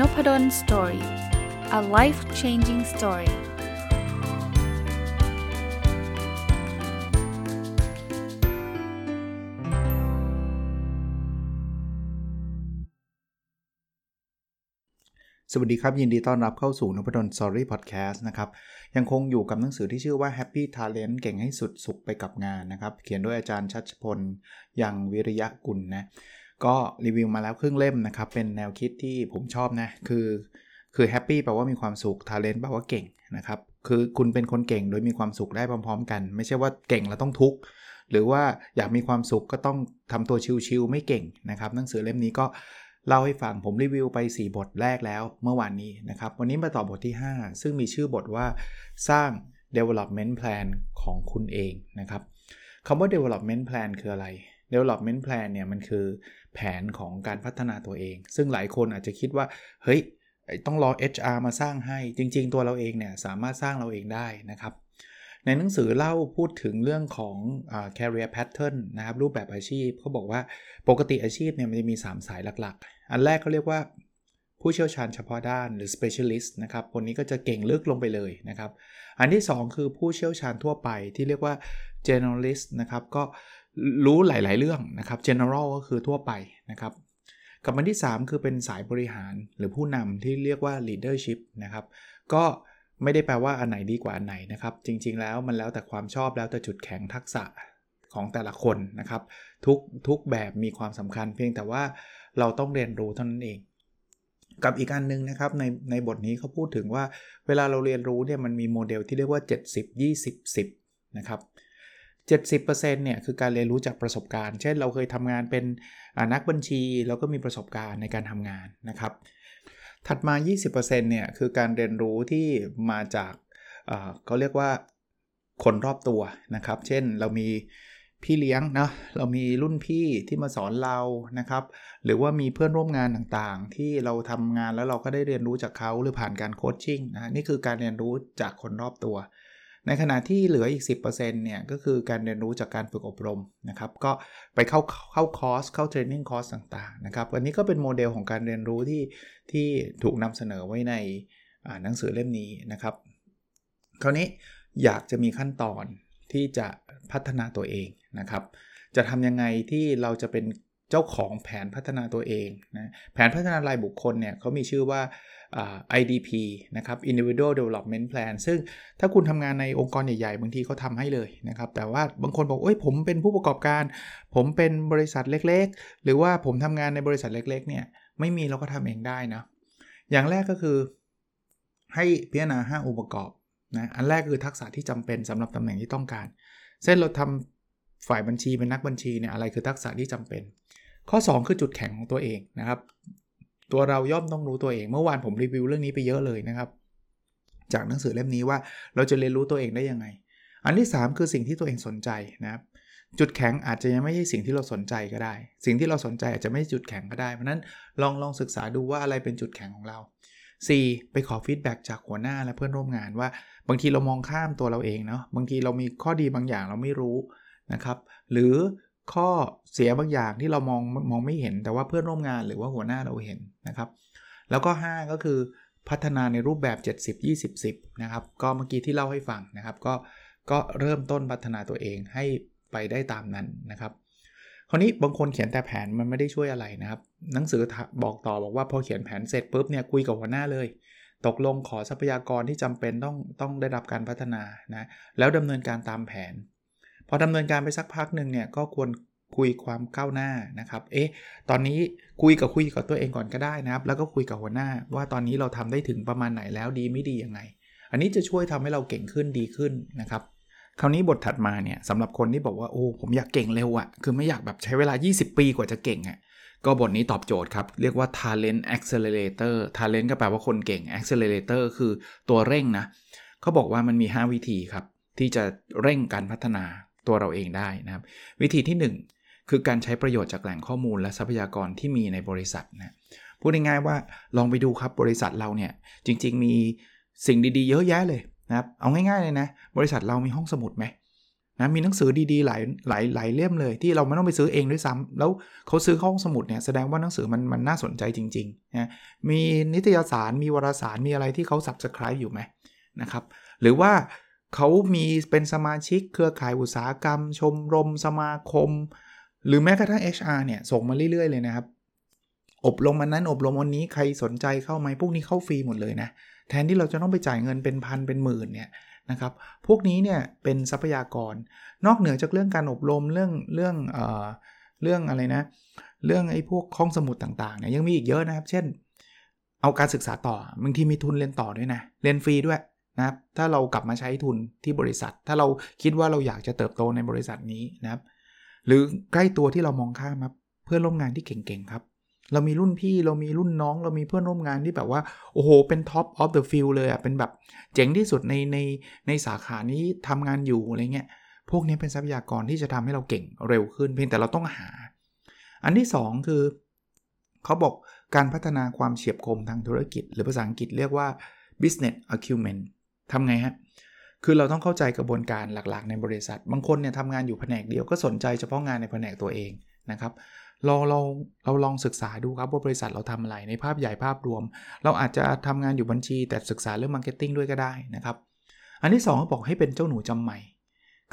Noppadol Story a life changing story สวัสดีครับ ยินดีต้อนรับเข้าสู่นพดล Story Podcast นะครับ ยังคงอยู่กับหนังสือที่ชื่อว่า Happy Talent เก่งให้สุดสุขไปกับงานนะครับ เขียนโดยอาจารย์ชัชพลยังวิริยะกุลนะ ก็รีวิวมาแล้วครึ่งเล่มนะครับ เป็นแนวคิดที่ผมชอบนะ คือคือ happy แปลว่ามีความสุข talent แปลว่าเก่งนะครับ คือคุณเป็นคนเก่งโดยมีความสุขได้พร้อม ๆ กัน ไม่ใช่ว่าเก่งแล้วต้องทุกข์หรือว่าอยากมีความสุขก็ต้องทำตัวชิลๆไม่เก่งนะครับ หนังสือเล่มนี้ก็เล่าให้ฟังผมรีวิวไป 4 บทแรกแล้วเมื่อวานนี้นะครับ วันนี้มาต่อบทที่ 5 ซึ่งมีชื่อบทว่าสร้าง development plan ของคุณเองนะครับคำว่า development plan คืออะไร development plan เนี่ยมันคือ แผนของการพัฒนาตัวเอง ซึ่งหลายคนอาจจะคิดว่า เฮ้ย ต้องรอ HR มาสร้างให้ จริง ๆ ตัวเราเองเนี่ยสามารถสร้างเราเองได้นะครับ ในหนังสือเล่าพูดถึงเรื่องของอ career pattern นะครับ รูปแบบอาชีพเขาบอกว่าปกติอาชีพเนี่ยมันจะมี 3 สายหลัก ๆ อันแรกเขาเรียกว่า ผู้เชี่ยวชาญเฉพาะด้านหรือ specialist นะครับคนนี้ก็จะเก่งลึกลงไปเลยนะครับ อันที่ 2 คือผู้เชี่ยวชาญทั่วไปที่เรียกว่า generalist นะครับก็รู้หลาย ๆ เรื่องนะครับ general ก็คือทั่วไปนะครับกับอันที่ 3 คือเป็นสายบริหารหรือผู้นำที่เรียกว่า leadership นะครับก็ไม่ได้แปลว่าอันไหนดีกว่าอันไหนนะครับ จริง ๆ แล้วมันแล้วแต่ความชอบแล้วแต่จุดแข็งทักษะของแต่ละคนนะครับ ทุกทุกแบบมีความสำคัญเพียงแต่ว่าเราต้องเรียนรู้เท่านั้นเอง กับอีกอันนึงนะครับในในบทนี้เขาพูดถึงว่าเวลาเราเรียนรู้เนี่ยมันมีโมเดลที่เรียกว่า 70 20 10 นะครับ70%เนี่ยคือการเรียนรู้จากประสบการณ์ เช่นเราเคยทำงานเป็นนักบัญชี แล้วก็มีประสบการณ์ในการทำงานนะครับ ถัดมา 20%เนี่ยคือการเรียนรู้ที่มาจากเขาเรียกว่าคนรอบตัวนะครับ เช่นเรามี พี่เลี้ยงนะเรามีรุ่นพี่ที่มาสอนเรานะครับ หรือว่ามีเพื่อนร่วมงานต่างๆ ที่เราทำงานแล้วเราก็ได้เรียนรู้จากเขาหรือผ่านการ coaching นะนี่คือการเรียนรู้จากคนรอบตัว ในขณะที่เหลืออีก 10%เนี่ยก็คือการเรียนรู้จากการฝึกอบรมนะครับ ก็ไปเข้าเข้าคอร์สเข้า training course ต่างๆนะครับอันนี้ก็เป็นโมเดลของการเรียนรู้ที่ที่ถูกนำเสนอไว้ในหนังสือเล่มนี้นะครับ คราวนี้อยากจะมีขั้นตอนที่จะพัฒนาตัวเอง นะครับ จะทำยังไงที่เราจะเป็นเจ้าของแผนพัฒนาตัวเองนะแผนพัฒนารายบุคคลเนี่ยเขามีชื่อว่า IDP นะครับ Individual Development Plan ซึ่งถ้าคุณทำงานในองค์กรใหญ่ๆ บางทีเขาทาให้เลยนะครับ แต่ว่าบางคนบอก เอ้ย ผมเป็นผู้ประกอบการ ผมเป็นบริษัทเล็กๆ หรือว่าผมทำงานในบริษัทเล็กๆ เนี่ย ไม่มีเราก็ทำเองได้นะ อย่างแรกก็คือให้พิจารณา 5 องค์ประกอบนะ อันแรกคือทักษะที่จำเป็นสำหรับตำแหน่งที่ต้องการ เช่นเราทำ ฝ่ายบัญชีเป็นนักบัญชีเนี่ยอะไรคือทักษะที่จำเป็น ข้อ 2 คือจุดแข็งของตัวเองนะครับ ตัวเราย่อมต้องรู้ตัวเอง เมื่อวานผมรีวิวเรื่องนี้ไปเยอะเลยนะครับ จากหนังสือเล่มนี้ว่าเราจะเรียนรู้ตัวเองได้ยังไง อันที่ 3 คือสิ่งที่ตัวเองสนใจนะครับจุดแข็งอาจจะยังไม่ใช่สิ่งที่เราสนใจก็ได้ สิ่งที่เราสนใจอาจจะไม่ใช่จุดแข็งก็ได้ เพราะนั้นลองลองศึกษาดูว่าอะไรเป็นจุดแข็งของเรา 4. ไปขอฟีดแบ็จากหัวหน้าและเพื่อนร่วมงานว่า บางทีเรามองข้ามตัวเราเองเนาะ บางทีเรามีข้อดีบางอย่างเราไม่รู้ นะครับ หรือข้อเสียบางอย่างที่เรามองมองไม่เห็นแต่ว่าเพื่อนร่วมงานหรือว่าหัวหน้าเราเห็นนะครับ แล้วก็ 5 ก็คือพัฒนาในรูปแบบ 70 20 10นะครับก็เมื่อกี้ที่เล่าให้ฟังนะครับก็ก็เริ่มต้นพัฒนาตัวเองให้ไปได้ตามนั้นนะครับ คราวนี้บางคนเขียนแต่แผนมันไม่ได้ช่วยอะไรนะครับ หนังสือบอกต่อบอกว่าพอเขียนแผนเสร็จปุ๊บเนี่ยคุยกับหัวหน้าเลย ตกลงขอทรัพยากรที่จำเป็นต้องต้องได้รับการพัฒนานะแล้วดำเนินการตามแผน พอดำเนินการไปสักพักหนึ่งเนี่ยก็ควรคุยความก้าวหน้านะครับ เอ๊ะ ตอนนี้คุยกับคุยกับตัวเองก่อนก็ได้นะครับ แล้วก็คุยกับหัวหน้าว่าตอนนี้เราทำได้ถึงประมาณไหนแล้วดีไม่ดียังไง อันนี้จะช่วยทำให้เราเก่งขึ้นดีขึ้นนะครับ คราวนี้บทถัดมาเนี่ยสำหรับคนที่บอกว่าโอ้ผมอยากเก่งเร็วอะคือไม่อยากแบบใช้เวลา 20 ปีกว่าจะเก่งอะก็บทนี้ตอบโจทย์ครับ เรียกว่า talent accelerator talent ก็แปลว่าคนเก่ง accelerator คือตัวเร่งนะเขาบอกว่ามันมี 5 วิธีครับที่จะเร่งการพัฒนา ตัวเราเองได้นะครับ วิธีที่ 1 คือการใช้ประโยชน์จากแหล่งข้อมูลและทรัพยากรที่มีในบริษัทนะพูดง่ายๆว่าลองไปดูครับบริษัทเราเนี่ยจริง ๆ มีสิ่งดีๆ เยอะแยะเลยนะครับเอาง่ายๆเลยนะ บริษัทเรามีห้องสมุดไหมนะมีหนังสือดีๆหลายหลายหลายเล่มเลย ที่เราไม่ต้องไปซื้อเองด้วยซ้ำแล้วเขาซื้อเข้าห้องสมุดเนี่ยแสดงว่าหนังสือมันมันน่าสนใจจริงๆนะมีนิตยสารมีวารสารมีอะไรที่เขา subscribe อยู่ไหมนะครับหรือว่า เขามีเป็นสมาชิกเครือข่ายอุตสาหกรรม ชมรมสมาคม หรือแม้กระทั่ง HR เนี่ย ส่งมาเรื่อยๆ เลยนะครับ อบรมมันนั้นอบรมวันนี้ใครสนใจเข้าไหมพวกนี้เข้าฟรีหมดเลยนะ แทนที่เราจะต้องไปจ่ายเงินเป็นพันเป็นหมื่นเนี่ยนะครับ พวกนี้เนี่ยเป็นทรัพยากร นอกเหนือจากเรื่องการอบรมเรื่องเรื่องเอ่อเรื่องอะไรนะ เรื่องไอ้พวกห้องสมุดต่างๆเนี่ยยังมีอีกเยอะนะครับ เช่น เอาการศึกษาต่อบางทีมีทุนเรียนต่อด้วยนะเรียนฟรีด้วย นะครับถ้าเรากลับมาใช้ทุนที่บริษัท ถ้าเราคิดว่าเราอยากจะเติบโตในบริษัทนี้นะครับ หรือใกล้ตัวที่เรามองข้ามครับเพื่อนร่วมงานที่เก่งๆครับ เรามีรุ่นพี่เรามีรุ่นน้อง เรามีเพื่อนร่วมงานที่แบบว่า โอ้โห เป็น top of the field เลยอะเป็นแบบเจ๋งที่สุดในในในสาขานี้ทำงานอยู่อะไรเงี้ยพวกนี้เป็นทรัพยากรที่จะทำให้เราเก่งเร็วขึ้น เพียงแต่เราต้องหา อันที่ 2 คือเขาบอกการพัฒนาความเฉียบคมทางธุรกิจ หรือภาษาอังกฤษเรียกว่า business acumen ทำไงฮะ คือเราต้องเข้าใจกระบวนการหลักๆ ในบริษัท บางคนเนี่ยทำงานอยู่แผนกเดียวก็สนใจเฉพาะงานในแผนกตัวเองนะครับเราเราเราลองศึกษาดูครับว่าบริษัทเราทำอะไรในภาพใหญ่ภาพรวม เราอาจจะทำงานอยู่บัญชี แต่ศึกษาเรื่อง marketing ด้วยก็ได้นะครับ อันที่2เขาบอกให้เป็นเจ้าหนูจำใหม่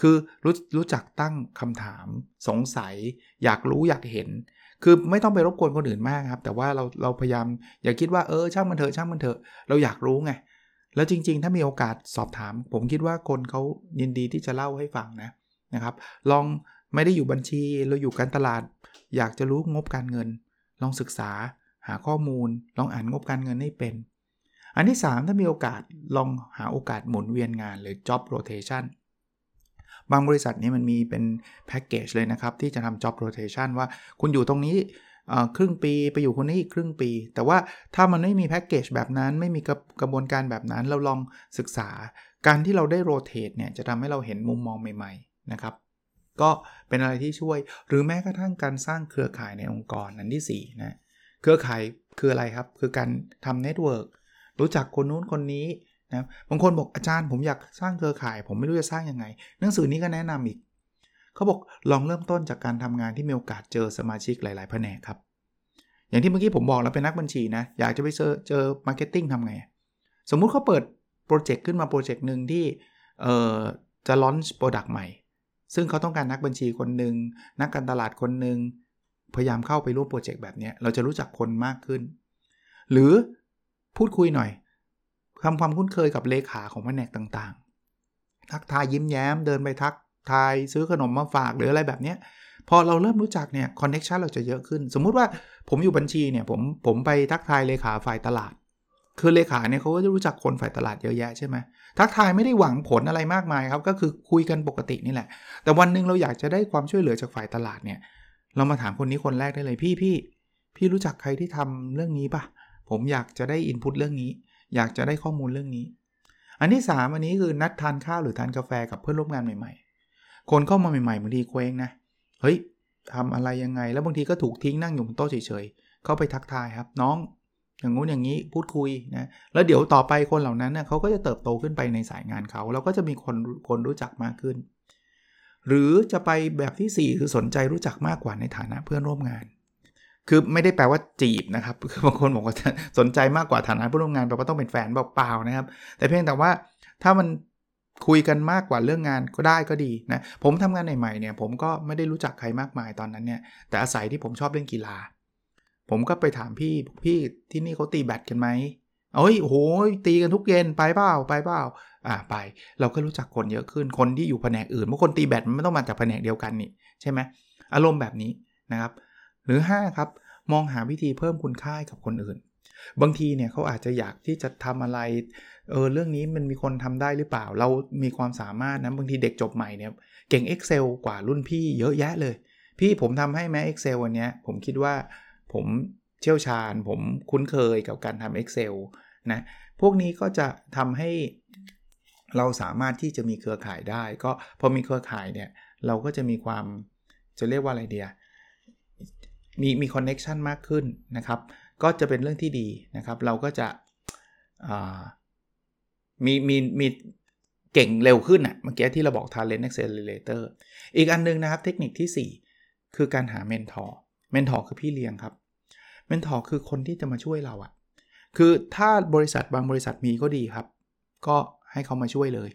คือรู้รู้จักตั้งคำถาม สงสัย อยากรู้อยากเห็น คือไม่ต้องไปรบกวนคนอื่นมากครับ แต่ว่าเราเราพยายามอย่าคิดว่าเออช่างมันเถอะช่างมันเถอะเราอยากรู้ไง แล้วจริง ๆ ถ้ามีโอกาสสอบถาม ผมคิดว่าคนเขายินดีที่จะเล่าให้ฟังนะนะครับ ลองไม่ได้อยู่บัญชีเราอยู่การตลาด อยากจะรู้งบการเงิน ลองศึกษาหาข้อมูล ลองอ่านงบการเงินให้เป็น อันที่ 3 ถ้ามีโอกาสลองหาโอกาสหมุนเวียนงานหรือ job rotation บางบริษัทนี้มันมีเป็นแพ็กเกจเลยนะครับ ที่จะทำ job rotation ว่าคุณอยู่ตรงนี้ ครึ่งปีไปอยู่คนนี้อีกครึ่งปี แต่ว่าถ้ามันไม่มีแพ็กเกจแบบนั้นไม่มีกระกระบวนการแบบนั้นเราลองศึกษา การที่เราได้ rotate เนี่ยจะทำให้เราเห็นมุมมองใหม่ ๆ นะครับ ก็เป็นอะไรที่ช่วยหรือแม้กระทั่งการสร้างเครือข่ายในองค์กรอันที่4นะเครือข่ายคืออะไรครับ คือการทำ network รู้จักคนนู้นคนนี้นะบางคนบอกอาจารย์ผมอยากสร้างเครือข่าย ผมไม่รู้จะสร้างยังไง หนังสือนี้ก็แนะนำอีก เขาบอกลองเริ่มต้นจากการทำงานที่มีโอกาสเจอสมาชิกหลาย ๆ แผนกครับ อย่างที่เมื่อกี้ผมบอกเราเป็นนักบัญชีนะ อยากจะไปเจอเจอ marketing ทำไง สมมุติเขาเปิดโปรเจกต์ขึ้นมาโปรเจกต์หนึ่งที่เอ่อจะ launch product ใหม่ ซึ่งเขาต้องการนักบัญชีคนหนึ่งนักการตลาดคนหนึ่งพยายามเข้าไปร่วมโปรเจกต์แบบนี้เราจะรู้จักคนมากขึ้น หรือพูดคุยหน่อยทำความคุ้นเคยกับเลขาของแผนกต่างๆ ทักทายยิ้มแย้มเดินไปทัก ทายซื้อขนมมาฝากหรืออะไรแบบนี้พอเราเริ่มรู้จักเนี่ยคอนเน็ชันเราจะเยอะขึ้น สมมุติว่าผมอยู่บัญชีเนี่ยผมผมไปทักทายเลขาฝ่ายตลาด คือเลขาเนี่ยเขาก็จะรู้จักคนฝ่ายตลาดเยอะแยะใช่ไหมทักทายไม่ได้หวังผลอะไรมากมายครับ ก็คือคุยกันปกตินี่แหละ แต่วันหนึ่งเราอยากจะได้ความช่วยเหลือจากฝ่ายตลาดเนี่ย เรามาถามคนนี้คนแรกได้เลยพี่พี่พี่รู้จักใครที่ทำเรื่องนี้ปะผมอยากจะได้อินพุตเรื่องนี้ อยากจะได้ข้อมูลเรื่องนี้ อันที่ 3 อันนี้คือนัดทานข้าวหรือทานกาแฟกับเพื่อนร่วมงานใหม่ๆ คนเข้ามาใหม่ๆบางทีเคว้งนะ เฮ้ยทำอะไรยังไง แล้วบางทีก็ถูกทิ้งนั่งอยู่บนโต๊ะเฉยๆ เข้าไปทักทายครับ น้อง อย่างงู้นอย่างนี้พูดคุยนะ แล้วเดี๋ยวต่อไปคนเหล่านั้นเนะ่ยเขาก็จะเติบโตขึ้นไปในสายงานเขา แล้วก็จะมีคนคนรู้จักมากขึ้น หรือจะไปแบบที่ 4 คือสนใจรู้จักมากกว่าในฐานะเพื่อนร่วมงาน คือไม่ได้แปลว่าจีบนะครับ คือบางคนบอกว่าสนใจมากกว่าฐานะผู้ร่วมงานแปลว่าต้องเป็นแฟนเปล่าๆนะครับ แต่เพียงแต่ว่าถ้ามัน คุยกันมากกว่าเรื่องงานก็ได้ก็ดีนะผมทำงานใหม่ๆเนี่ยผมก็ไม่ได้รู้จักใครมากมายตอนนั้นเนี่ยแต่อาศัยที่ผมชอบเล่นกีฬา ผมก็ไปถามพี่พี่ที่นี่เขาตีแบดกันไหมเอ้ยโหตีกันทุกเย็นไปเปล่าไปเปล่าอ่าไป เราก็รู้จักคนเยอะขึ้นคนที่อยู่แผนกอื่นเมื่อคนตีแบดมันไม่ต้องมาจากแผนกเดียวกันนี่ใช่ไหมอารมณ์แบบนี้นะครับ หรือ 5 ครับ มองหาวิธีเพิ่มคุณค่ากับคนอื่น บางทีเนี่ยเขาอาจจะอยากที่จะทำอะไร เออเรื่องนี้มันมีคนทำได้หรือเปล่า เรามีความสามารถนะบางทีเด็กจบใหม่เนี่ยเก่ง Excel กว่ารุ่นพี่เยอะแยะเลย พี่ผมทำให้แม้ Excel วันนี้ผมคิดว่าผมเชี่ยวชาญ ผมคุ้นเคยกับการทำ Excel นะพวกนี้ก็จะทำให้เราสามารถที่จะมีเครือข่ายได้ ก็พอมีเครือข่ายเนี่ยเราก็จะมีความจะเรียกว่าอะไรเดียมีมี connection มากขึ้นนะครับ ก็จะเป็นเรื่องที่ดีนะครับ เราก็จะ มีมีมีเก่งเร็วขึ้นอะ่ะเมื่อกี้ที่เราบอก Talent Accelerator อีกอันนึงนะครับเทคนิคที่ 4 คือการหา mentor mentor คือพี่เลี้ยงครับ mentor คือคนที่จะมาช่วยเราอะ่ะคือถ้าบริษัทบางบริษัทมีก็ดีครับ ก็ให้เขามาช่วยเลย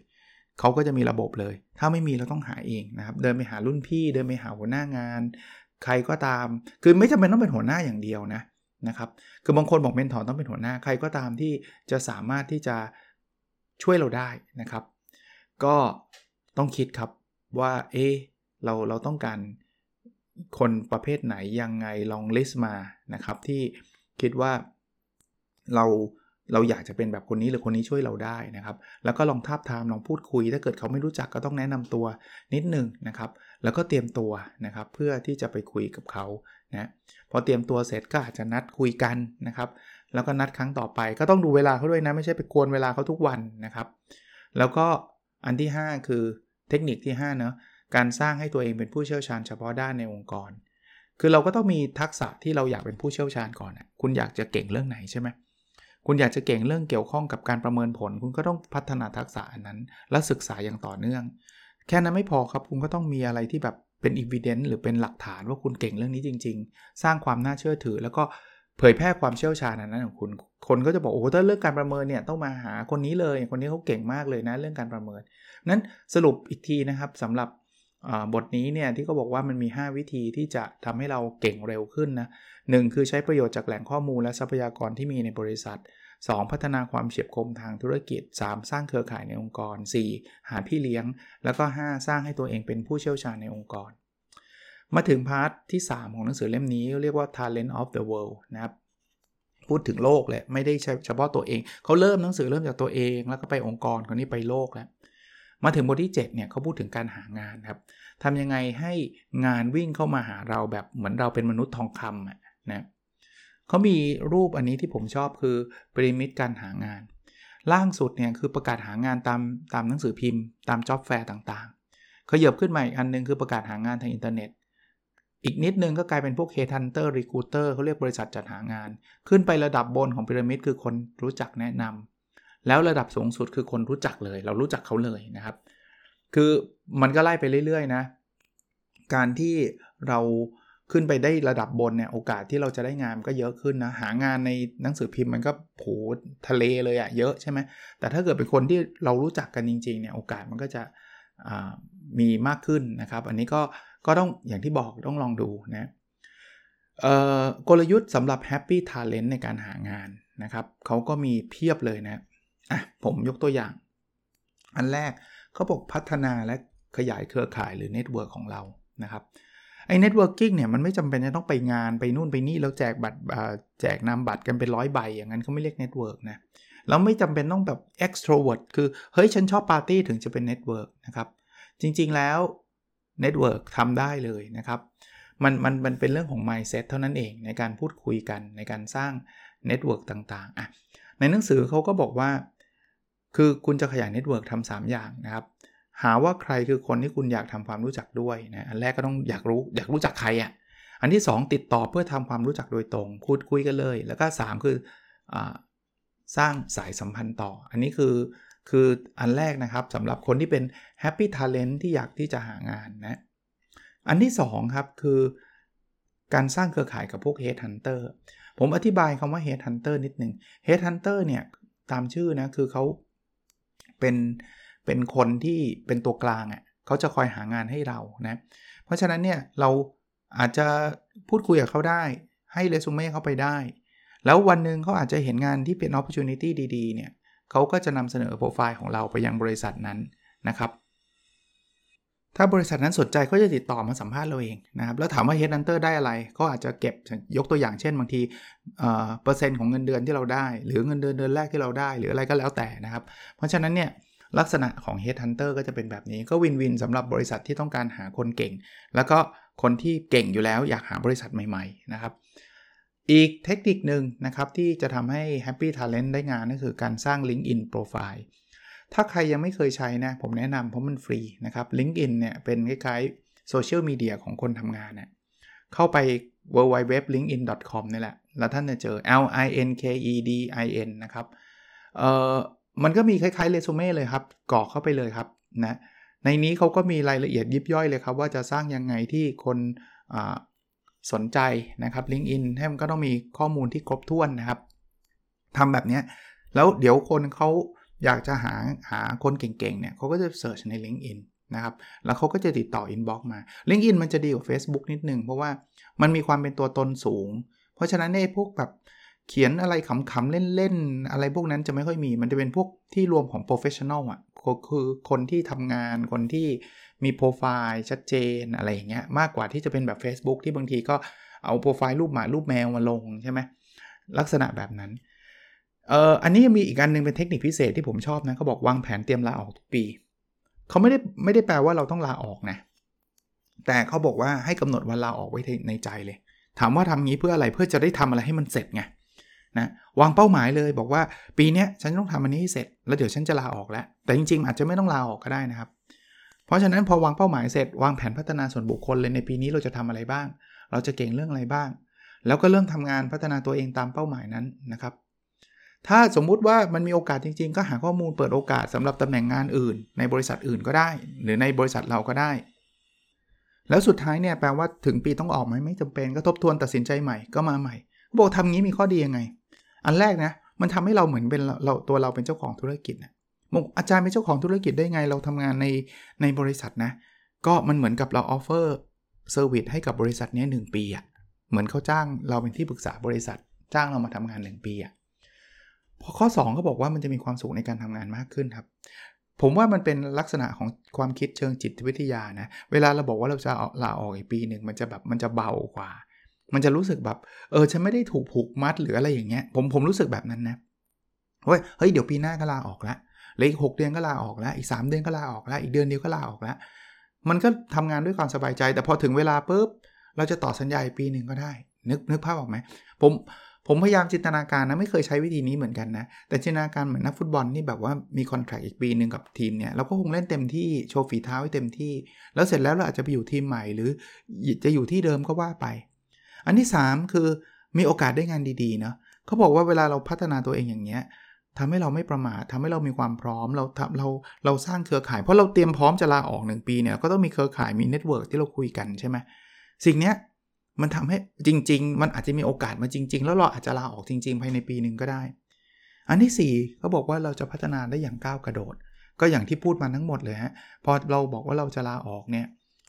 เขาก็จะมีระบบเลย ถ้าไม่มีเราต้องหาเองนะครับ เดินไปหารุ่นพี่ เดินไปหาหัวหน้างาน ใครก็ตาม คือไม่จำเป็นต้องเป็นหัวหน้าอย่างเดียวนะนะครับ คือบางคนบอกเมนทอร์ต้องเป็นหัวหน้า ใครก็ตามที่จะสามารถที่จะ ช่วยเราได้นะครับ ก็ต้องคิดครับว่าเออเราเราต้องการคนประเภทไหนยังไงลองลิสต์มานะครับ ที่คิดว่าเราเราอยากจะเป็นแบบคนนี้หรือคนนี้ช่วยเราได้นะครับ แล้วก็ลองทาบทามลองพูดคุย ถ้าเกิดเขาไม่รู้จักก็ต้องแนะนำตัวนิดนึงนะครับ แล้วก็เตรียมตัวนะครับ เพื่อที่จะไปคุยกับเขานะพอเตรียมตัวเสร็จก็อาจจะนัดคุยกันนะครับ แล้วก็นัดครั้งต่อไป ก็ต้องดูเวลาเขาด้วยนะ ไม่ใช่ไปกวนเวลาเขาทุกวันนะครับ แล้วก็อันที่ 5 คือเทคนิคที่5เนาะการสร้างให้ตัวเองเป็นผู้เชี่ยวชาญเฉพาะด้านในองค์กร คือเราก็ต้องมีทักษะที่เราอยากเป็นผู้เชี่ยวชาญก่อนนะคุณอยากจะเก่งเรื่องไหนใช่ไหมคุณอยากจะเก่งเรื่องเกี่ยวข้องกับการประเมินผล คุณก็ต้องพัฒนาทักษะอันนั้น และศึกษาอย่างต่อเนื่อง แค่นั้นไม่พอครับ คุณก็ต้องมีอะไรที่แบบเป็นอีเวนต์หรือเป็นหลักฐานว่าคุณเก่งเรื่องนี้จริง ๆ สร้างความน่าเชื่อถือ แล้วก็ เผยแพร่ความเชี่ยวชาญนั้นของคุณคนก็จะบอกโอ้ถ้าเรื่องการประเมินเนี่ยต้องมาหาคนนี้เลยคนนี้เขาเก่งมากเลยนะเรื่องการประเมินนั้นสรุปอีกทีนะครับสำหรับบทนี้เนี่ยที่เขาบอกว่ามันมี 5 วิธีที่จะทำให้เราเก่งเร็วขึ้นนะหคือใช้ประโยชน์จากแหล่งข้อมูลและทรัพยากรที่มีในบริษัท 2. พัฒนาความเฉียบคมทางธุรกิจ 3. สร้างเครือข่ายในองค์กร 4. หาพี่เลี้ยง แล้วก็ 5. สร้างให้ตัวเองเป็นผู้เชี่ยวชาญในองค์กร มาถึงพาร์ทที่ 3 ของหนังสือเล่มนี้เรียกว่า Talent of the World นะครับพูดถึงโลกแหละไม่ได้เฉพาะตัวเอง เขาเริ่มหนังสือเริ่มจากตัวเอง แล้วก็ไปองค์กรคนนี้ไปโลกแล้ว มาถึงบทที่ 7 เนี่ยเขาพูดถึงการหางานครับทำยังไงให้งานวิ่งเข้ามาหาเราแบบเหมือนเราเป็นมนุษย์ทองคำนะเขามีรูปอันนี้ที่ผมชอบคือปิรามิดการหางาน ล่างสุดเนี่ยคือประกาศหางานตามตามหนังสือพิมพ์ ตาม job fair ต่างๆขยับขึ้นมาอีกอันนึงคือประกาศหางานทางอินเทอร์เน็ต อีกนิดนึงก็กลายเป็นพวก Headhunter Recruiter เขาเรียกบริษัทจัดหางาน ขึ้นไประดับบนของพีระมิดคือคนรู้จักแนะนำแล้วระดับสูงสุดคือคนรู้จักเลย เรารู้จักเขาเลยนะครับ คือมันก็ไล่ไปเรื่อยๆนะ การที่เราขึ้นไปได้ระดับบนเนี่ยโอกาสที่เราจะได้งานก็เยอะขึ้นนะหางานในหนังสือพิมพ์มันก็โผทะเลเลยอะเยอะใช่ไหมแต่ถ้าเกิดเป็นคนที่เรารู้จักกันจริงๆเนี่ยโอกาสมันก็จะ มีมากขึ้นนะครับ อันนี้ก็ก็ต้องอย่างที่บอกต้องลองดูนะกลยุทธ์สำหรับ Happy Talent ในการหางานนะครับเขาก็มีเพียบเลยนะอะผมยกตัวอย่าง อันแรกเขาบอกพัฒนาและขยายเครือข่ายหรือเน็ตเวิร์กของเรานะครับไอ้ networkิ่งเนี่ยมันไม่จำเป็นจะต้องไปงานไปนู่นไปนี่แล้วแจกบัตรแจกนามบัตรกันเป็นร้อยใบอย่างนั้นเขาไม่เรียก network นะ แล้วไม่จำเป็นต้องแบบ extrovert คือ เฮ้ย ฉันชอบปาร์ตี้ถึงจะเป็น network นะครับ จริงๆแล้วnetwork ทำได้เลยนะครับ มันมันมันเป็นเรื่องของ mindset เท่านั้นเองในการพูดคุยกันในการสร้าง network ต่างๆอะในหนังสือเขาก็บอกว่า คือคุณจะขยาย network ทำ3อย่างนะครับ หาว่าใครคือคนที่คุณอยากทำความรู้จักด้วยนะอันแรกก็ต้องอยากรู้อยากรู้จักใครอะ่ะอันที่ 2 ติดต่อเพื่อทำความรู้จักโดยตรงพูดคุยกันเลย แล้วก็ 3 คืออ สร้างสายสัมพันธ์ต่อ อันนี้คือคืออันแรกนะครับสำหรับคนที่เป็น Happy Talent ที่อยากที่จะหางานนะ อันที่2ครับคือการสร้างเครือข่ายกับพวก Headhunter ผมอธิบายคำว่า Headhunter นิดหนึ่ง Headhunter เนี่ยตามชื่อนะคือเขาเป็นเป็นคนที่เป็นตัวกลางอะ่ะเขาจะคอยหางานให้เรานะ เพราะฉะนั้นเนี่ยเราอาจจะพูดคุยกับเขาได้ ให้เรซูเม่เขาไปได้ แล้ววันหนึ่งเขาอาจจะเห็นงานที่เป็น opportunity ดีๆ เนี่ยเขาก็จะนำเสนอโปรไฟล์ของเราไปยังบริษัทนั้นนะครับ ถ้าบริษัทนั้นสนใจเขาจะติดต่อมาสัมภาษณ์เราเองนะครับ แล้วถามว่า Headhunter ได้อะไรก็อาจจะเก็บยกตัวอย่างเช่น บางทีเปอร์เซ็นต์ของเงินเดือนที่เราได้ หรือเงินเดือนเดือนแรกที่เราได้ หรืออะไรก็แล้วแต่นะครับ เพราะฉะนั้นเนี่ยลักษณะของ Headhunter ก็จะเป็นแบบนี้ก็วินวินสำหรับบริษัทที่ต้องการหาคนเก่ง แล้วก็คนที่เก่งอยู่แล้วอยากหาบริษัทใหม่ ๆ นะครับ อีกเทคนิคหนึ่งนะครับที่จะทำให้ Happy Talent ได้งานก็คือการสร้าง LinkedIn Profile ถ้าใครยังไม่เคยใช้นะผมแนะนำเพราะมันฟรีนะครับ LinkedIn เนี่ยเป็นคล้ายๆโซเชียลมีเดียของคนทำงานเนะ่ยเข้าไป www.linkedin.com นี่แหละ แล้วท่านจะเจอ L I N K E D I N นะครับเอ่อมันก็มีคล้ายๆเรซูเม่เลยครับกรอกเข้าไปเลยครับนะในนี้เขาก็มีรายละเอียดยิบย่อยเลยครับ ว่าจะสร้างยังไงที่คน สนใจนะครับ LinkedIn ให้มันก็ต้องมีข้อมูลที่ครบถ้วนนะครับทำแบบนี้แล้วเดี๋ยวคนเขาอยากจะหาหาคนเก่งๆเนี่ยเขาก็จะเสิร์ชใน LinkedIn นะครับ แล้วเขาก็จะติดต่อ inbox มา LinkedIn มันจะดีกว่า Facebook นิดนึง เพราะว่ามันมีความเป็นตัวตนสูง เพราะฉะนั้นในพวกแบบเขียนอะไรขำๆ เล่นๆ อะไรพวกนั้นจะไม่ค่อยมี มันจะเป็นพวกที่รวมของ professional อะ คือคนที่ทำงาน คนที่ มีโปรไฟล์ชัดเจนอะไรอย่างเงี้ยมากกว่าที่จะเป็นแบบ Facebook ที่บางทีก็เอาโปรไฟล์รูปหมารูปแมวมาลงใช่ไหมลักษณะแบบนั้นเอ่ออันนี้มีอีกอันนึงเป็นเทคนิคพิเศษที่ผมชอบนะเขาบอกวางแผนเตรียมลาออกทุกปีเขาไม่ได้ไม่ได้แปลว่าเราต้องลาออกนะแต่เขาบอกว่าให้กำหนดวันลาออกไว้ในใจเลย ถามว่าทำงี้เพื่ออะไรเพื่อจะได้ทำอะไรให้มันเสร็จไงนะวางเป้าหมายเลยบอกว่าปีนี้ฉันต้องทำอันนี้ให้เสร็จ แล้วเดี๋ยวฉันจะลาออกแล้ว แต่จริงๆ อาจจะไม่ต้องลาออกก็ได้นะครับ เพราะฉะนั้นพอวางเป้าหมายเสร็จวางแผนพัฒนาส่วนบุคคลเลยในปีนี้เราจะทำอะไรบ้าง เราจะเก่งเรื่องอะไรบ้าง แล้วก็เริ่มทำงานพัฒนาตัวเองตามเป้าหมายนั้นนะครับ ถ้าสมมุติว่ามันมีโอกาสจริง ๆ ก็หาข้อมูลเปิดโอกาสสำหรับตำแหน่งงานอื่น ในบริษัทอื่นก็ได้ หรือในบริษัทเราก็ได้ แล้วสุดท้ายเนี่ยแปลว่าถึงปีต้องออกไหมไม่จำเป็นก็ทบทวนตัดสินใจใหม่ก็มาใหม่บอกทำงี้มีข้อดียังไง อันแรกนะมันทำให้เราเหมือนเป็นเราตัวเราเป็นเจ้าของธุรกิจนะ บอกอาจารย์เป็นเจ้าของธุรกิจได้ไงเราทำงานในในบริษัทนะ ก็มันเหมือนกับเรา offer service ให้กับบริษัทนี้1 ปีอะ่ะเหมือนเขาจ้างเราเป็นที่ปรึกษาบริษัท จ้างเรามาทำงาน 1 ปีอะ่ะพอข้อ2ก็บอกว่ามันจะมีความสุขในการทำงานมากขึ้นครับ ผมว่ามันเป็นลักษณะของความคิดเชิงจิตวิทยานะ เวลาเราบอกว่าเราจะลาออกอีกปีหนึ่งมันจะแบบมันจะเบากว่า มันจะรู้สึกแบบ เออฉันไม่ได้ถูกผูกมัดหรืออะไรอย่างเงี้ย ผมผมรู้สึกแบบนั้นนะเฮ้ยเฮ้ยเดี๋ยวปีหน้าก็ลาออกล้ว เลยอีกหเดือนก็ลาออกแล้วอีก 3 เดือนก็ลาออกแล้วอีกเดือนเดียวก็ลาออกแล้ว มันก็ทำงานด้วยความสบายใจ แต่พอถึงเวลาปุ๊บเราจะต่อสัญญาปีหนึ่งก็ได้ นึกนึกภาพออกไหมผมผมพยายามจินตนาการนะไม่เคยใช้วิธีนี้เหมือนกันนะ แต่จินตนาการเหมือนนักฟุตบอลนี่แบบว่ามีคอนแทคอีกปีหนึ่งกับทีมเนี่ยเราก็คงเล่นเต็มที่โชว์ฝีเท้าให้เต็มที่ แล้วเสร็จแล้วเราอาจจะไปอยู่ทีมใหม่ หรือจะอยู่ที่เดิมก็ว่าไป อันที่ 3 คือมีโอกาสได้งานดีๆเนาะเขาบอกว่าเวลาเราพัฒนาตัวเองอย่างเงี้ย ทำให้เราไม่ประมาทำให้เรามีความพร้อม เราทำเราเราสร้างเครือข่าย เพราะเราเตรียมพร้อมจะลาออก 1 ปีเนี่ยก็ต้องมีเครือข่ายมี network ที่เราคุยกันใช่ไหมสิ่งเนี้ยมันทำให้จริง ๆ มันอาจจะมีโอกาสมาจริง ๆ แล้วเราอาจจะลาออกจริง ๆ ภายในปีหนึ่งก็ได้ อันที่4เขาบอกว่าเราจะพัฒนาได้อย่างก้าวกระโดด ก็อย่างที่พูดมาทั้งหมดเลยฮะพอเราบอกว่าเราจะลาออกเนี่ย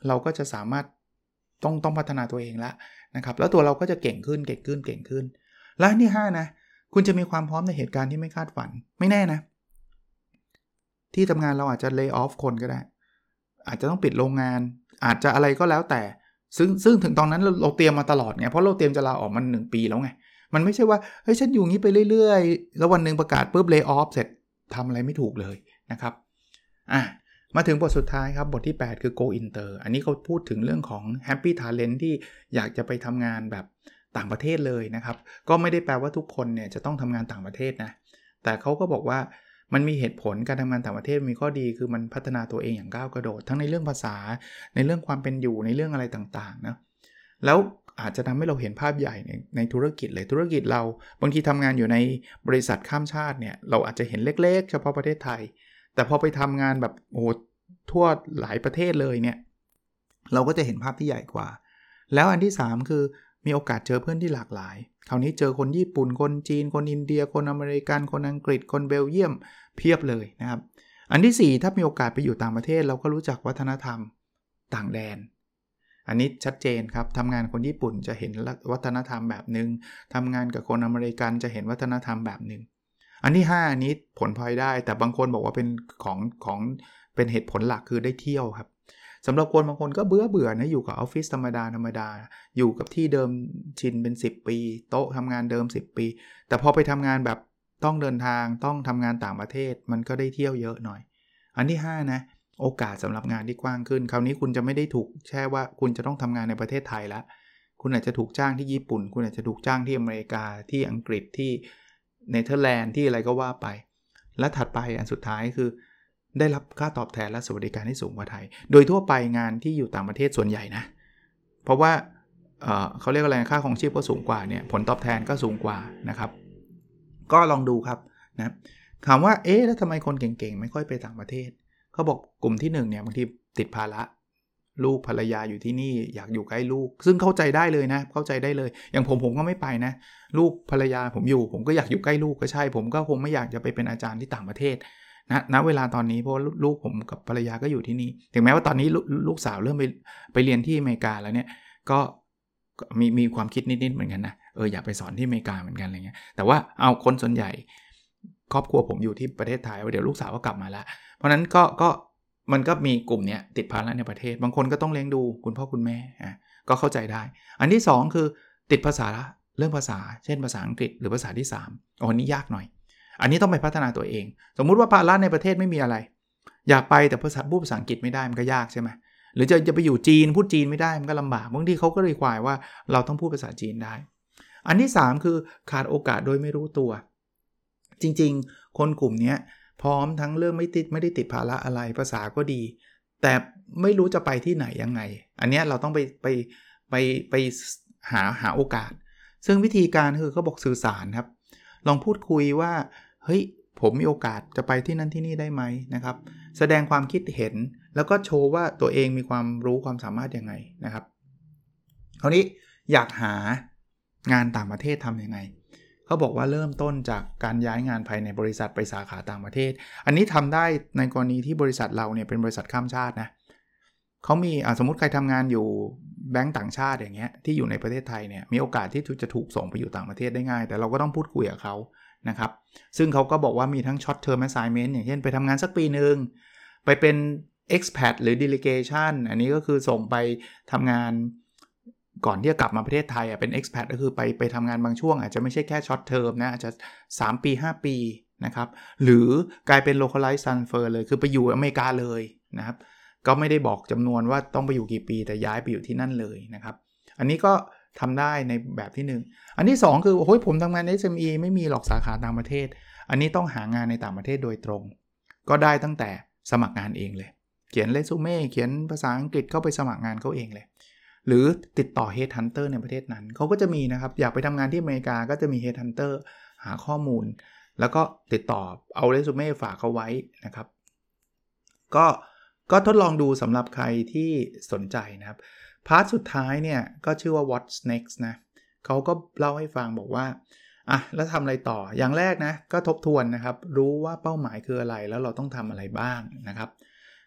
เราก็จะสามารถต้องต้องพัฒนาตัวเองแล้วนะครับแล้วตัวเราก็จะเก่งขึ้นเก่งขึ้นเก่งขึ้นและนที่5นะ คุณจะมีความพร้อมในเหตุการณ์ที่ไม่คาดฝัน ไม่แน่นะ ที่ทำงานเราอาจจะเลิกออฟคนก็ได้ อาจจะต้องปิดโรงงาน อาจจะอะไรก็แล้วแต่ ซึ่งซึ่งถึงตอนนั้นเราเราเตรียมมาตลอดไง เพราะเราเตรียมจะลาออกมันหนึ่งปีแล้วไง มันไม่ใช่ว่า เฮ้ย ฉันอยู่งี้ไปเรื่อยๆ แล้ววันหนึ่งประกาศปุ๊บเลิกออฟเสร็จทำอะไรไม่ถูกเลยนะครับ อะ มาถึงบทสุดท้ายครับ บทที่ 8 คือ go inter อันนี้เขาพูดถึงเรื่องของ happy talent ที่อยากจะไปทำงานแบบ ต่างประเทศเลยนะครับ ก็ไม่ได้แปลว่าทุกคนเนี่ยจะต้องทำงานต่างประเทศนะ แต่เขาก็บอกว่ามันมีเหตุผลการทำงานต่างประเทศมีข้อดีคือมันพัฒนาตัวเองอย่างก้าวกระโดด ทั้งในเรื่องภาษาในเรื่องความเป็นอยู่ในเรื่องอะไรต่างๆนะแล้วอาจจะทำให้เราเห็นภาพใหญ่ในในธุรกิจเลยธุรกิจเราบางทีทำงานอยู่ในบริษัทข้ามชาติเนี่ยเราอาจจะเห็นเล็ก ๆ เฉพาะประเทศไทย แต่พอไปทำงานแบบโอ้ทั่วหลายประเทศเลยเนี่ยเราก็จะเห็นภาพที่ใหญ่กว่า แล้วอันที่ 3 คือ มีโอกาสเจอเพื่อนที่หลากหลาย คราวนี้เจอคนญี่ปุ่น คนจีน คนอินเดีย คนอเมริกัน คนอังกฤษ คนเบลเยียม เพียบเลยนะครับ อันที่ 4 ถ้ามีโอกาสไปอยู่ต่างประเทศ เราก็รู้จักวัฒนธรรมต่างแดน อันนี้ชัดเจนครับ ทำงานคนญี่ปุ่นจะเห็นวัฒนธรรมแบบหนึง่งทำงานกับคนอเมริกันจะเห็นวัฒนธรรมแบบหนึง่ง อันที่5อันนี้ผลพลอยได้ แต่บางคนบอกว่าเป็นของของเป็นเหตุผลหลักคือได้เที่ยวครับ สำหรับคนบางคนก็เบื่อเบื่อนะอยู่กับออฟฟิศธรรมดาธรรมดา อยู่กับที่เดิมชินเป็น 10 ปี โต๊ะทำงานเดิม 10 ปี แต่พอไปทำงานแบบต้องเดินทางต้องทำงานต่างประเทศมันก็ได้เที่ยวเยอะหน่อย อันที่ 5 นะโอกาสสำหรับงานที่กว้างขึ้น คราวนี้คุณจะไม่ได้ถูกแช่ว่าคุณจะต้องทำงานในประเทศไทยแล้วคุณอาจจะถูกจ้างที่ญี่ปุ่น คุณอาจจะถูกจ้างที่อเมริกาที่อังกฤษที่เนเธอร์แลนด์ที่อะไรก็ว่าไป และถัดไปอันสุดท้ายคือ ได้รับค่าตอบแทนและสวัสดิการที่สูงกว่าไทย โดยทั่วไปงานที่อยู่ต่างประเทศส่วนใหญ่นะ เพราะว่าเเขาเรียกอะไรค่าของชีพก็สูงกว่าเนี่ยผลตอบแทนก็สูงกว่านะครับ ก็ลองดูครับนะถามว่าเอ๊ะแล้วทำไมคนเก่งๆ ไม่ค่อยไปต่างประเทศเขาบอกกลุ่มที่1เนี่ยบางทีติดภาระลูกภรรยาอยู่ที่นี่อยากอยู่ใกล้ลูก ซึ่งเข้าใจได้เลยนะ เข้าใจได้เลย อย่างผมผมก็ไม่ไปนะ ลูกภรรยาผมอยู่ ผมก็อยากอยู่ใกล้ลูกก็ใช่ ผมก็คงไม่อยากจะไปเป็นอาจารย์ที่ต่างประเทศ นะณเวลาตอนนี้เพราะลูกผมกับภรรยาก็อยู่ที่นี่ ถึงแม้ว่าตอนนี้ลูกสาวเริ่มไปไปเรียนที่อเมริกาแล้วเนี่ยก็มีมีความคิดนิดๆเหมือนกันนะเอออยากไปสอนที่อเมริกาเหมือนกันอะไรเงี้ยแต่ว่าเอาคนส่วนใหญ่ ครอบครัวผมอยู่ที่ประเทศไทยเดี๋ยวลูกสาวก็กลับมาล้วเพราะนั้นก็ก็มันก็มีกลุ่มเนี้ยติดภาระในประเทศ บางคนก็ต้องเลี้ยงดูคุณพ่อคุณแม่อะก็เข้าใจได้ อันที่ 2 คือติดภาษาเรื่องภาษา เช่นภาษาอังกฤษหรือภาษาที่3อ๋อนี้ยากหน่อย อันนี้ต้องไปพัฒนาตัวเอง สมมุติว่าภาระในประเทศไม่มีอะไร อยากไปแต่ภาษาพูดภาษาอังกฤษไม่ได้มันก็ยากใช่ไหมหรือจะจะไปอยู่จีนพูดจีนไม่ได้มันก็ลำบากบางทีเขาก็เลยควายว่าเราต้องพูดภาษาจีนได้ อันที่ 3 คือขาดโอกาสโดยไม่รู้ตัว จริงๆ คนกลุ่มนี้พร้อมทั้งเรื่องไม่ติดไม่ได้ติดภาระอะไรภาษาก็ดี แต่ไม่รู้จะไปที่ไหนยังไง อันนี้เราต้องไปไปไปไปหาหาโอกาส ซึ่งวิธีการคือเขาบอกสื่อสารครับ ลองพูดคุยว่า เฮ้ยผมมีโอกาสจะไปที่นั่นที่นี่ได้ไหมนะครับ แสดงความคิดเห็นแล้วก็โชว์ว่าตัวเองมีความรู้ความสามารถยังไงนะครับคราวนี้อยากหางานต่างประเทศทำยังไงเขาบอกว่าเริ่มต้นจากการย้ายงานภายในบริษัทไปสาขาต่างประเทศ อันนี้ทำได้ในกรณีที่บริษัทเราเนี่ยเป็นบริษัทข้ามชาตินะเขามีสมมติใครทำงานอยู่แบงก์ต่างชาติอย่างเงี้ยที่อยู่ในประเทศไทยเนี่ยมีโอกาสที่จะถูกส่งไปอยู่ต่างประเทศได้ง่าย แต่เราก็ต้องพูดคุยกับเขา นะครับซึ่งเขาก็บอกว่ามีทั้ง short term assignment อย่างเช่นไปทำงานสักปีหนึ่งไปเป็น expat หรือ delegation อันนี้ก็คือส่งไปทำงานก่อนที่จะกลับมาประเทศไทยอะเป็น expat ก็คือไปไปทำงานบางช่วง อาจจะไม่ใช่แค่ short term นะอาจจะ 3 ปี 5 ปีนะครับหรือกลายเป็น localized transfer เลยคือไปอยู่อเมริกาเลยนะครับก็ไม่ได้บอกจำนวนว่าต้องไปอยู่กี่ปีแต่ย้ายไปอยู่ที่นั่นเลยนะครับ อันนี้ก็ ทำได้ในแบบที่ 1 อันที่ 2 คือโอ้ยผมทำงาน SME ไม่มีหรอกสาขาต่างประเทศ อันนี้ต้องหางานในต่างประเทศโดยตรง ก็ได้ตั้งแต่สมัครงานเองเลย เขียนเรซูเม่เขียนภาษาอังกฤษเข้าไปสมัครงานเขาเองเลย หรือติดต่อ Head Hunter ในประเทศนั้นเขาก็จะมีนะครับ อยากไปทำงานที่อเมริกาก็จะมี Head Hunter หาข้อมูล แล้วก็ติดต่อเอาเรซูเม่ฝากเขาไว้นะครับ ก็ก็ทดลองดูสำหรับใครที่สนใจนะครับ พาร์ทสุดท้ายเนี่ยก็ชื่อว่า What's Next นะเขาก็เล่าให้ฟังบอกว่าอะแล้วทำอะไรต่ออย่างแรกนะก็ทบทวนนะครับ รู้ว่าเป้าหมายคืออะไรแล้วเราต้องทำอะไรบ้างนะครับ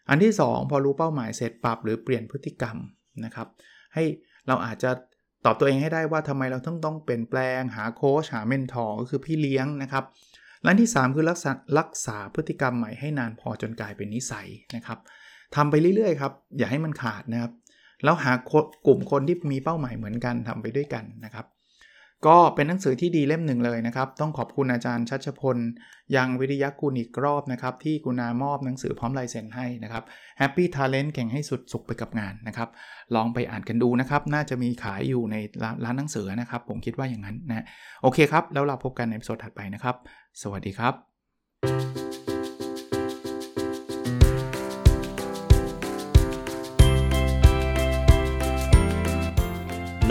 อันที่ 2 พอรู้เป้าหมายเสร็จปรับหรือเปลี่ยนพฤติกรรมนะครับ ให้เราอาจจะตอบตัวเองให้ได้ว่าทำไมเราต้องต้องเปลี่ยนแปลงหาโค้ชหาเมนทอร์ก็คือพี่เลี้ยงนะครับและที่ 3 คือรักษารักษาพฤติกรรมใหม่ให้นานพอจนกลายเป็นนิสัยนะครับทำไปเรื่อยๆครับอย่าให้มันขาดนะครับ แล้วหากลุ่มคนที่มีเป้าหมายเหมือนกันทำไปด้วยกันนะครับ ก็เป็นหนังสือที่ดีเล่มหนึ่งเลยนะครับ ต้องขอบคุณอาจารย์ชัชพล ยังวิริยะกุลอีกรอบนะครับ ที่กุณามอบหนังสือพร้อมลายเซ็นให้นะครับ Happy Talent แข่งให้สุดสุขไปกับงานนะครับ ลองไปอ่านกันดูนะครับ น่าจะมีขายอยู่ในร้านหนังสือนะครับ ผมคิดว่าอย่างนั้นนะ โอเคครับ แล้วเราพบกันในสดถัดไปนะครับ สวัสดีครับ